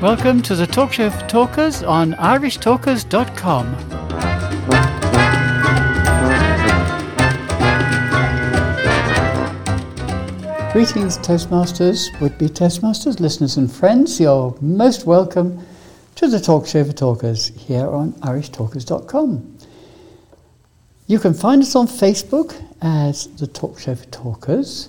Welcome to the Talk Show for Talkers on irishtalkers.com. Greetings, Toastmasters, would be Toastmasters, listeners, and friends. You're most welcome to the Talk Show for Talkers here on irishtalkers.com. You can find us on Facebook as the Talk Show for Talkers.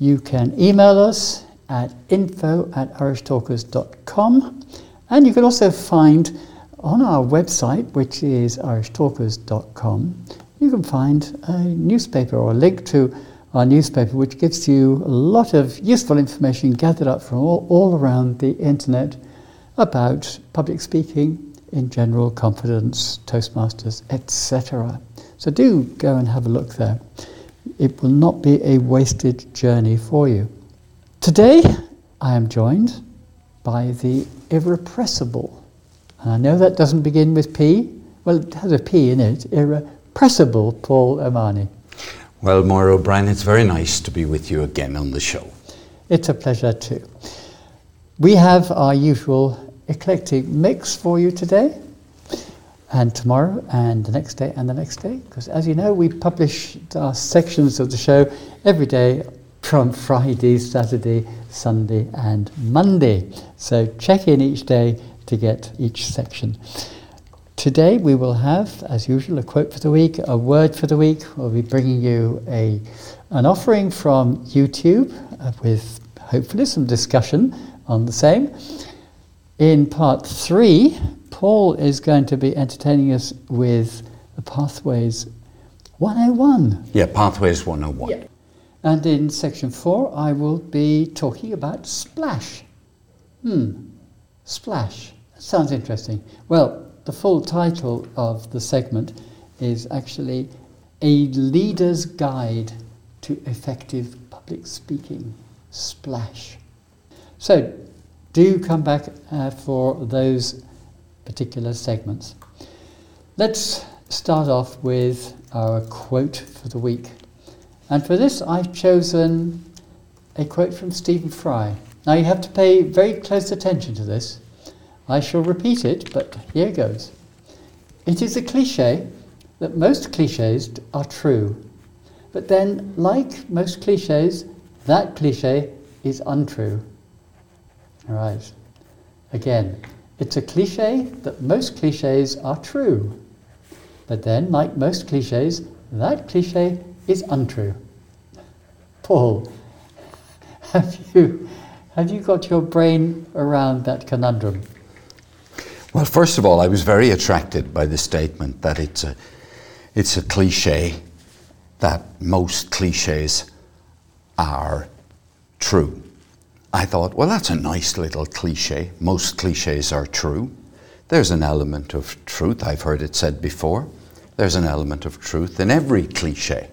You can email us at info at irishtalkers.com. And you can also find on our website, which is irishtalkers.com, you can find a newspaper or a link to our newspaper, which gives you a lot of useful information gathered up from all, all around the internet about public speaking in general, confidence, Toastmasters, etc. So do go and have a look there. It will not be a wasted journey for you. Today, I am joined by the irrepressible. And I know that doesn't begin with P. Well, it has a P in it. Irrepressible Paul O'Mahony. Well, Moira O'Brien, it's very nice to be with you again on the show. It's a pleasure too. We have our usual eclectic mix for you today, and tomorrow, and the next day, and the next day. Because as you know, we publish our sections of the show every day from Friday, Saturday, Sunday, and Monday. So check in each day to get each section. Today we will have, as usual, a quote for the week, a word for the week. We'll be bringing you a, an offering from YouTube uh, with hopefully some discussion on the same. In part three, Paul is going to be entertaining us with the Pathways 101. Yeah, Pathways 101. Yeah. And in section four, I will be talking about splash. Hmm, splash. sounds interesting. Well, the full title of the segment is actually A Leader's Guide to Effective Public Speaking. Splash. So, do come back uh, for those particular segments. Let's start off with our quote for the week. And for this, I've chosen a quote from Stephen Fry. Now, you have to pay very close attention to this I shall repeat it, but here goes. It is a cliche that most cliches are true. But then, like most cliches, that cliche is untrue. All right. Again, it's a cliche that most cliches are true. But then, like most cliches, that cliche is untrue. Paul, have you, have you got your brain around that conundrum? Well, first of all, I was very attracted by the statement that it's a, it's a cliche that most cliches are true. I thought, well, that's a nice little cliche. Most cliches are true. There's an element of truth. I've heard it said before. There's an element of truth in every cliche.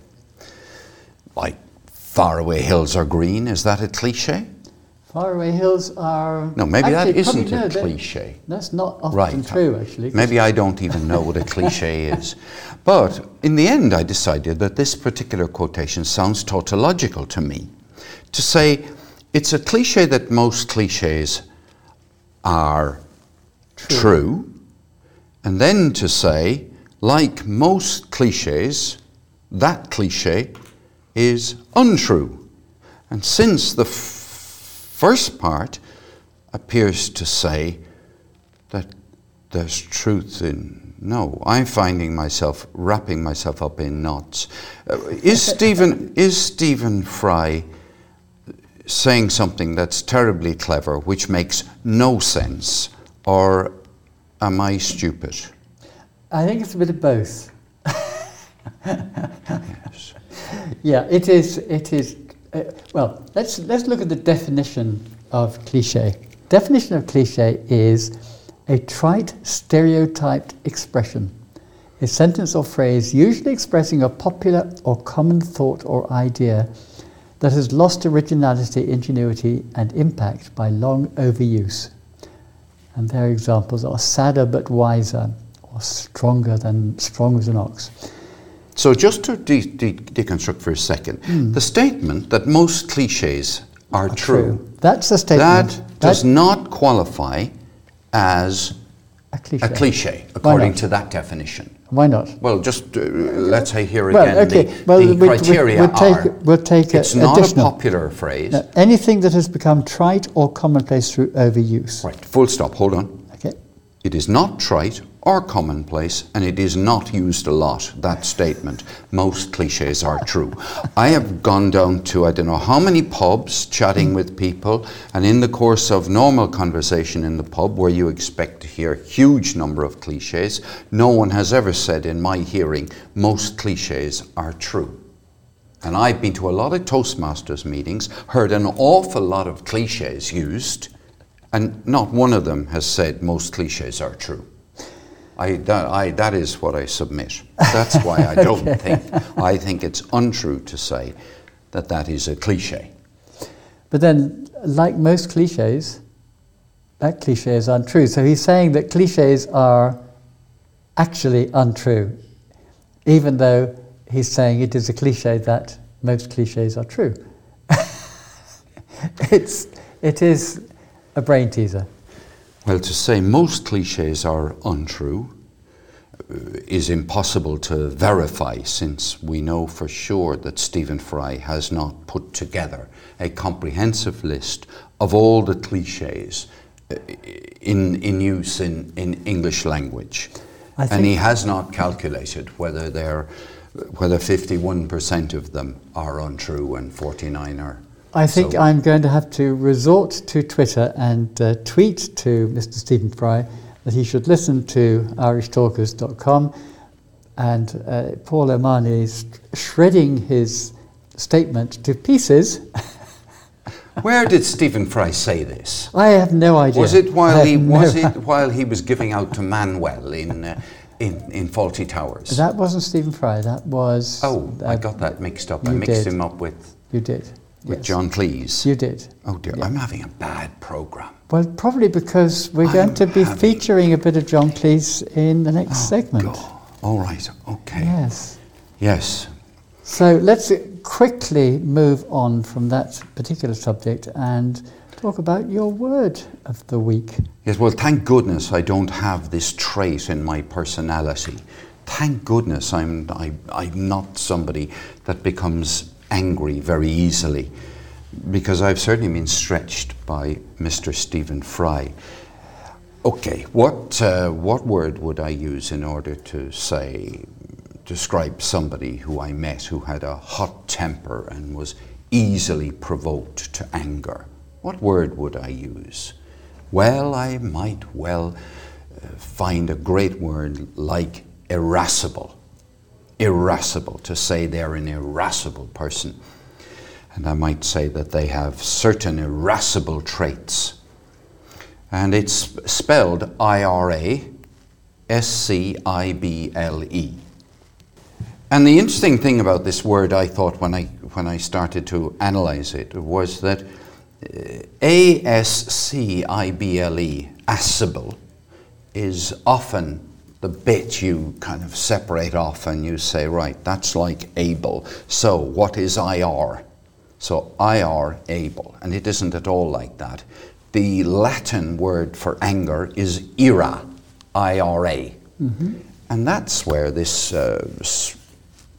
Like, faraway hills are green, is that a cliche? Faraway hills are. No, maybe actually, that isn't a cliche. That's not often right. true, actually. Maybe I don't even know what a cliche is. But in the end, I decided that this particular quotation sounds tautological to me. To say it's a cliche that most cliches are true, true and then to say, like most cliches, that cliche is untrue. And since the first part appears to say that there's truth in. No, I'm finding myself wrapping myself up in knots. Uh, is Stephen is Stephen Fry saying something that's terribly clever, which makes no sense, or am I stupid? I think it's a bit of both. yes. Yeah, it is. It is uh, well, let's, let's look at the definition of cliche. Definition of cliche is a trite, stereotyped expression, a sentence or phrase usually expressing a popular or common thought or idea that has lost originality, ingenuity, and impact by long overuse. And their examples are sadder but wiser, or stronger than strong as an ox. So, just to de- de- deconstruct for a second, mm. the statement that most cliches are true. That's the statement. That does not qualify as a cliche. a cliche, according to that definition. Why not? Well, just uh, let's say here Well, again, okay. the, Well, the we- we- criteria we'll take- are, we'll take a- it's not additional. a popular phrase. Anything that has become trite or commonplace through overuse. Right, full stop, hold on. Okay. It is not trite or commonplace, and it is not used a lot, that statement. Most cliches are true. I have gone down to I don't know how many pubs chatting with people, and in the course of normal conversation in the pub, where you expect to hear a huge number of cliches, no one has ever said in my hearing, most cliches are true. And I've been to a lot of Toastmasters meetings, heard an awful lot of cliches used, and not one of them has said most cliches are true. I, that, I, that is what I submit. That's why I don't think, I think it's untrue to say that that is a cliche. But then, like most cliches, that cliche is untrue. So he's saying that cliches are actually untrue, even though he's saying it is a cliche that most cliches are true. it's, it is a brain teaser. Well, to say most cliches are untrue uh, is impossible to verify since we know for sure that Stephen Fry has not put together a comprehensive list of all the cliches uh, in, in use in, in English language. And he has not calculated whether they're whether 51% of them are untrue and 49 are I think so- I'm going to have to resort to Twitter and uh, tweet to Mr. Stephen Fry that he should listen to irishtalkers.com and uh, Paul O'Mahony is shredding his statement to pieces. Where did Stephen Fry say this? I have no idea. Was it while he no- was it while he was giving out to Manuel in uh, in in Fawlty Towers? That wasn't Stephen Fry. That was. oh, I uh, got that mixed up. I mixed did. him up with You did. With yes. John Cleese. You did. oh dear, yeah. I'm having a bad program. Well, probably because we're going I'm to be featuring a bit of John Cleese in the next oh, segment. God. All right. Okay. Yes. Yes. So let's quickly move on from that particular subject and talk about your word of the week. Yes, well, thank goodness I don't have this trait in my personality. Thank goodness I'm, I, I'm not somebody that becomes angry very easily because I've certainly been stretched by Mr. Stephen Fry. Okay, what, uh, what word would I use in order to say, describe somebody who I met who had a hot temper and was easily provoked to anger? What word would I use? Well, I might well uh, find a great word like irascible. Irascible, to say they're an irascible person. And I might say that they have certain irascible traits. And it's spelled I R A S C I B L E. And the interesting thing about this word, I thought when I, when I started to analyze it, was that uh, A S C I B L E, ascible, is often the bit you kind of separate off and you say, right, that's like able. So what is IR? So IR, able. And it isn't at all like that. The Latin word for anger is ira, I-R-A. And that's where this uh,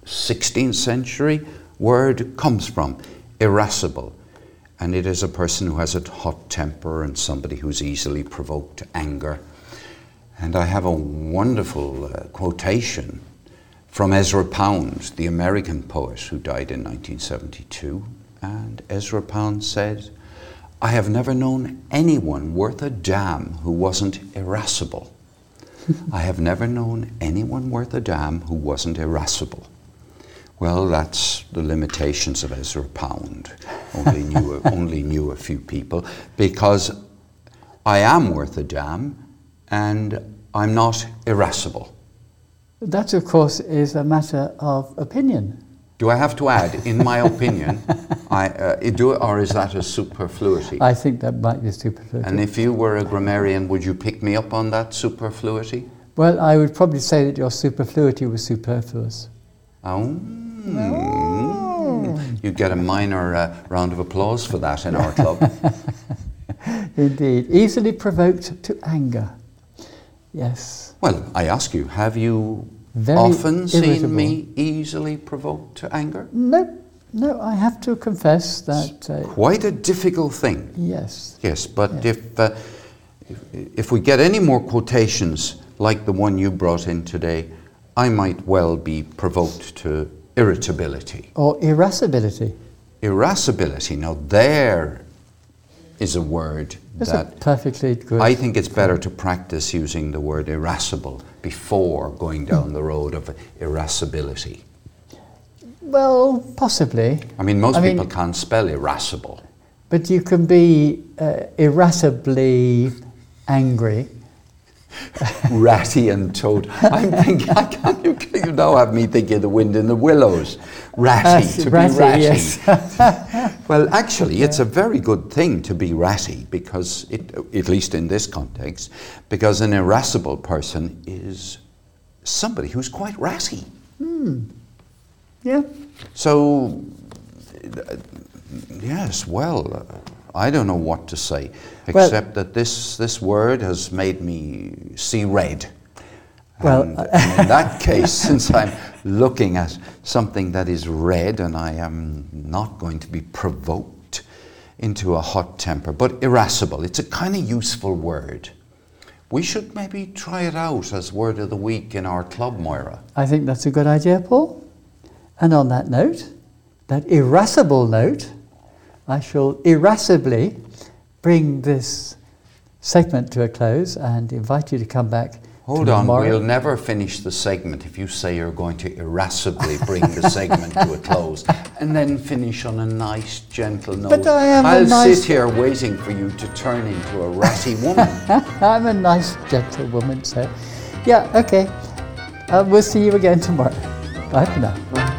16th century word comes from, irascible. And it is a person who has a hot temper and somebody who's easily provoked to anger. And I have a wonderful uh, quotation from Ezra Pound, the American poet who died in 1972. And Ezra Pound said, I have never known anyone worth a damn who wasn't irascible. I have never known anyone worth a damn who wasn't irascible. Well, that's the limitations of Ezra Pound. Only knew, only knew a few people because I am worth a damn and I'm not irascible. That, of course, is a matter of opinion. Do I have to add, in my opinion, I, uh, do, or is that a superfluity? I think that might be superfluous. and if you were a grammarian, would you pick me up on that superfluity? well, I would probably say that your superfluity was superfluous. Oh. you get a minor uh, round of applause for that in our club. Indeed. Easily provoked to anger. Yes. Well, I ask you, have you Very often seen me easily provoked to anger? No, no, I have to confess that, uh, Quite a difficult thing. yes. Yes, but if, uh, if if we get any more quotations like the one you brought in today, I might well be provoked to irritability. Or irascibility. Irascibility. Now there is a word That's a that perfectly good. I think it's better to practice using the word irascible before going down the road of irascibility. well, possibly. I mean, most I mean- people can't spell irascible. But you can be uh, irascibly angry. Ratty and toad. I'm thinking, I can't, you, you now have me thinking of the wind in the willows. Ratty, Uh, to ratty, be ratty. yes. well, actually, it's a very good thing to be ratty because, it, at least in this context, because an irascible person is somebody who's quite ratty. Hmm. Yeah. So, uh, yes, well, uh, I don't know what to say, Well- except that this, this word has made me see red. Well, and, and in that case, since I'm looking at something that is red and I am not going to be provoked into a hot temper, but irascible, it's a kind of useful word. We should maybe try it out as word of the week in our club, Moira. I think that's a good idea, Paul. And on that note, that irascible note, I shall irascibly bring this segment to a close and invite you to come back. Hold on, tomorrow. we'll never finish the segment if you say you're going to irascibly bring the segment to a close and then finish on a nice, gentle note. But I am a I'll nice- sit here waiting for you to turn into a ratty woman. I'm a nice, gentle woman, so yeah, okay. Uh, we'll see you again tomorrow. Bye for now.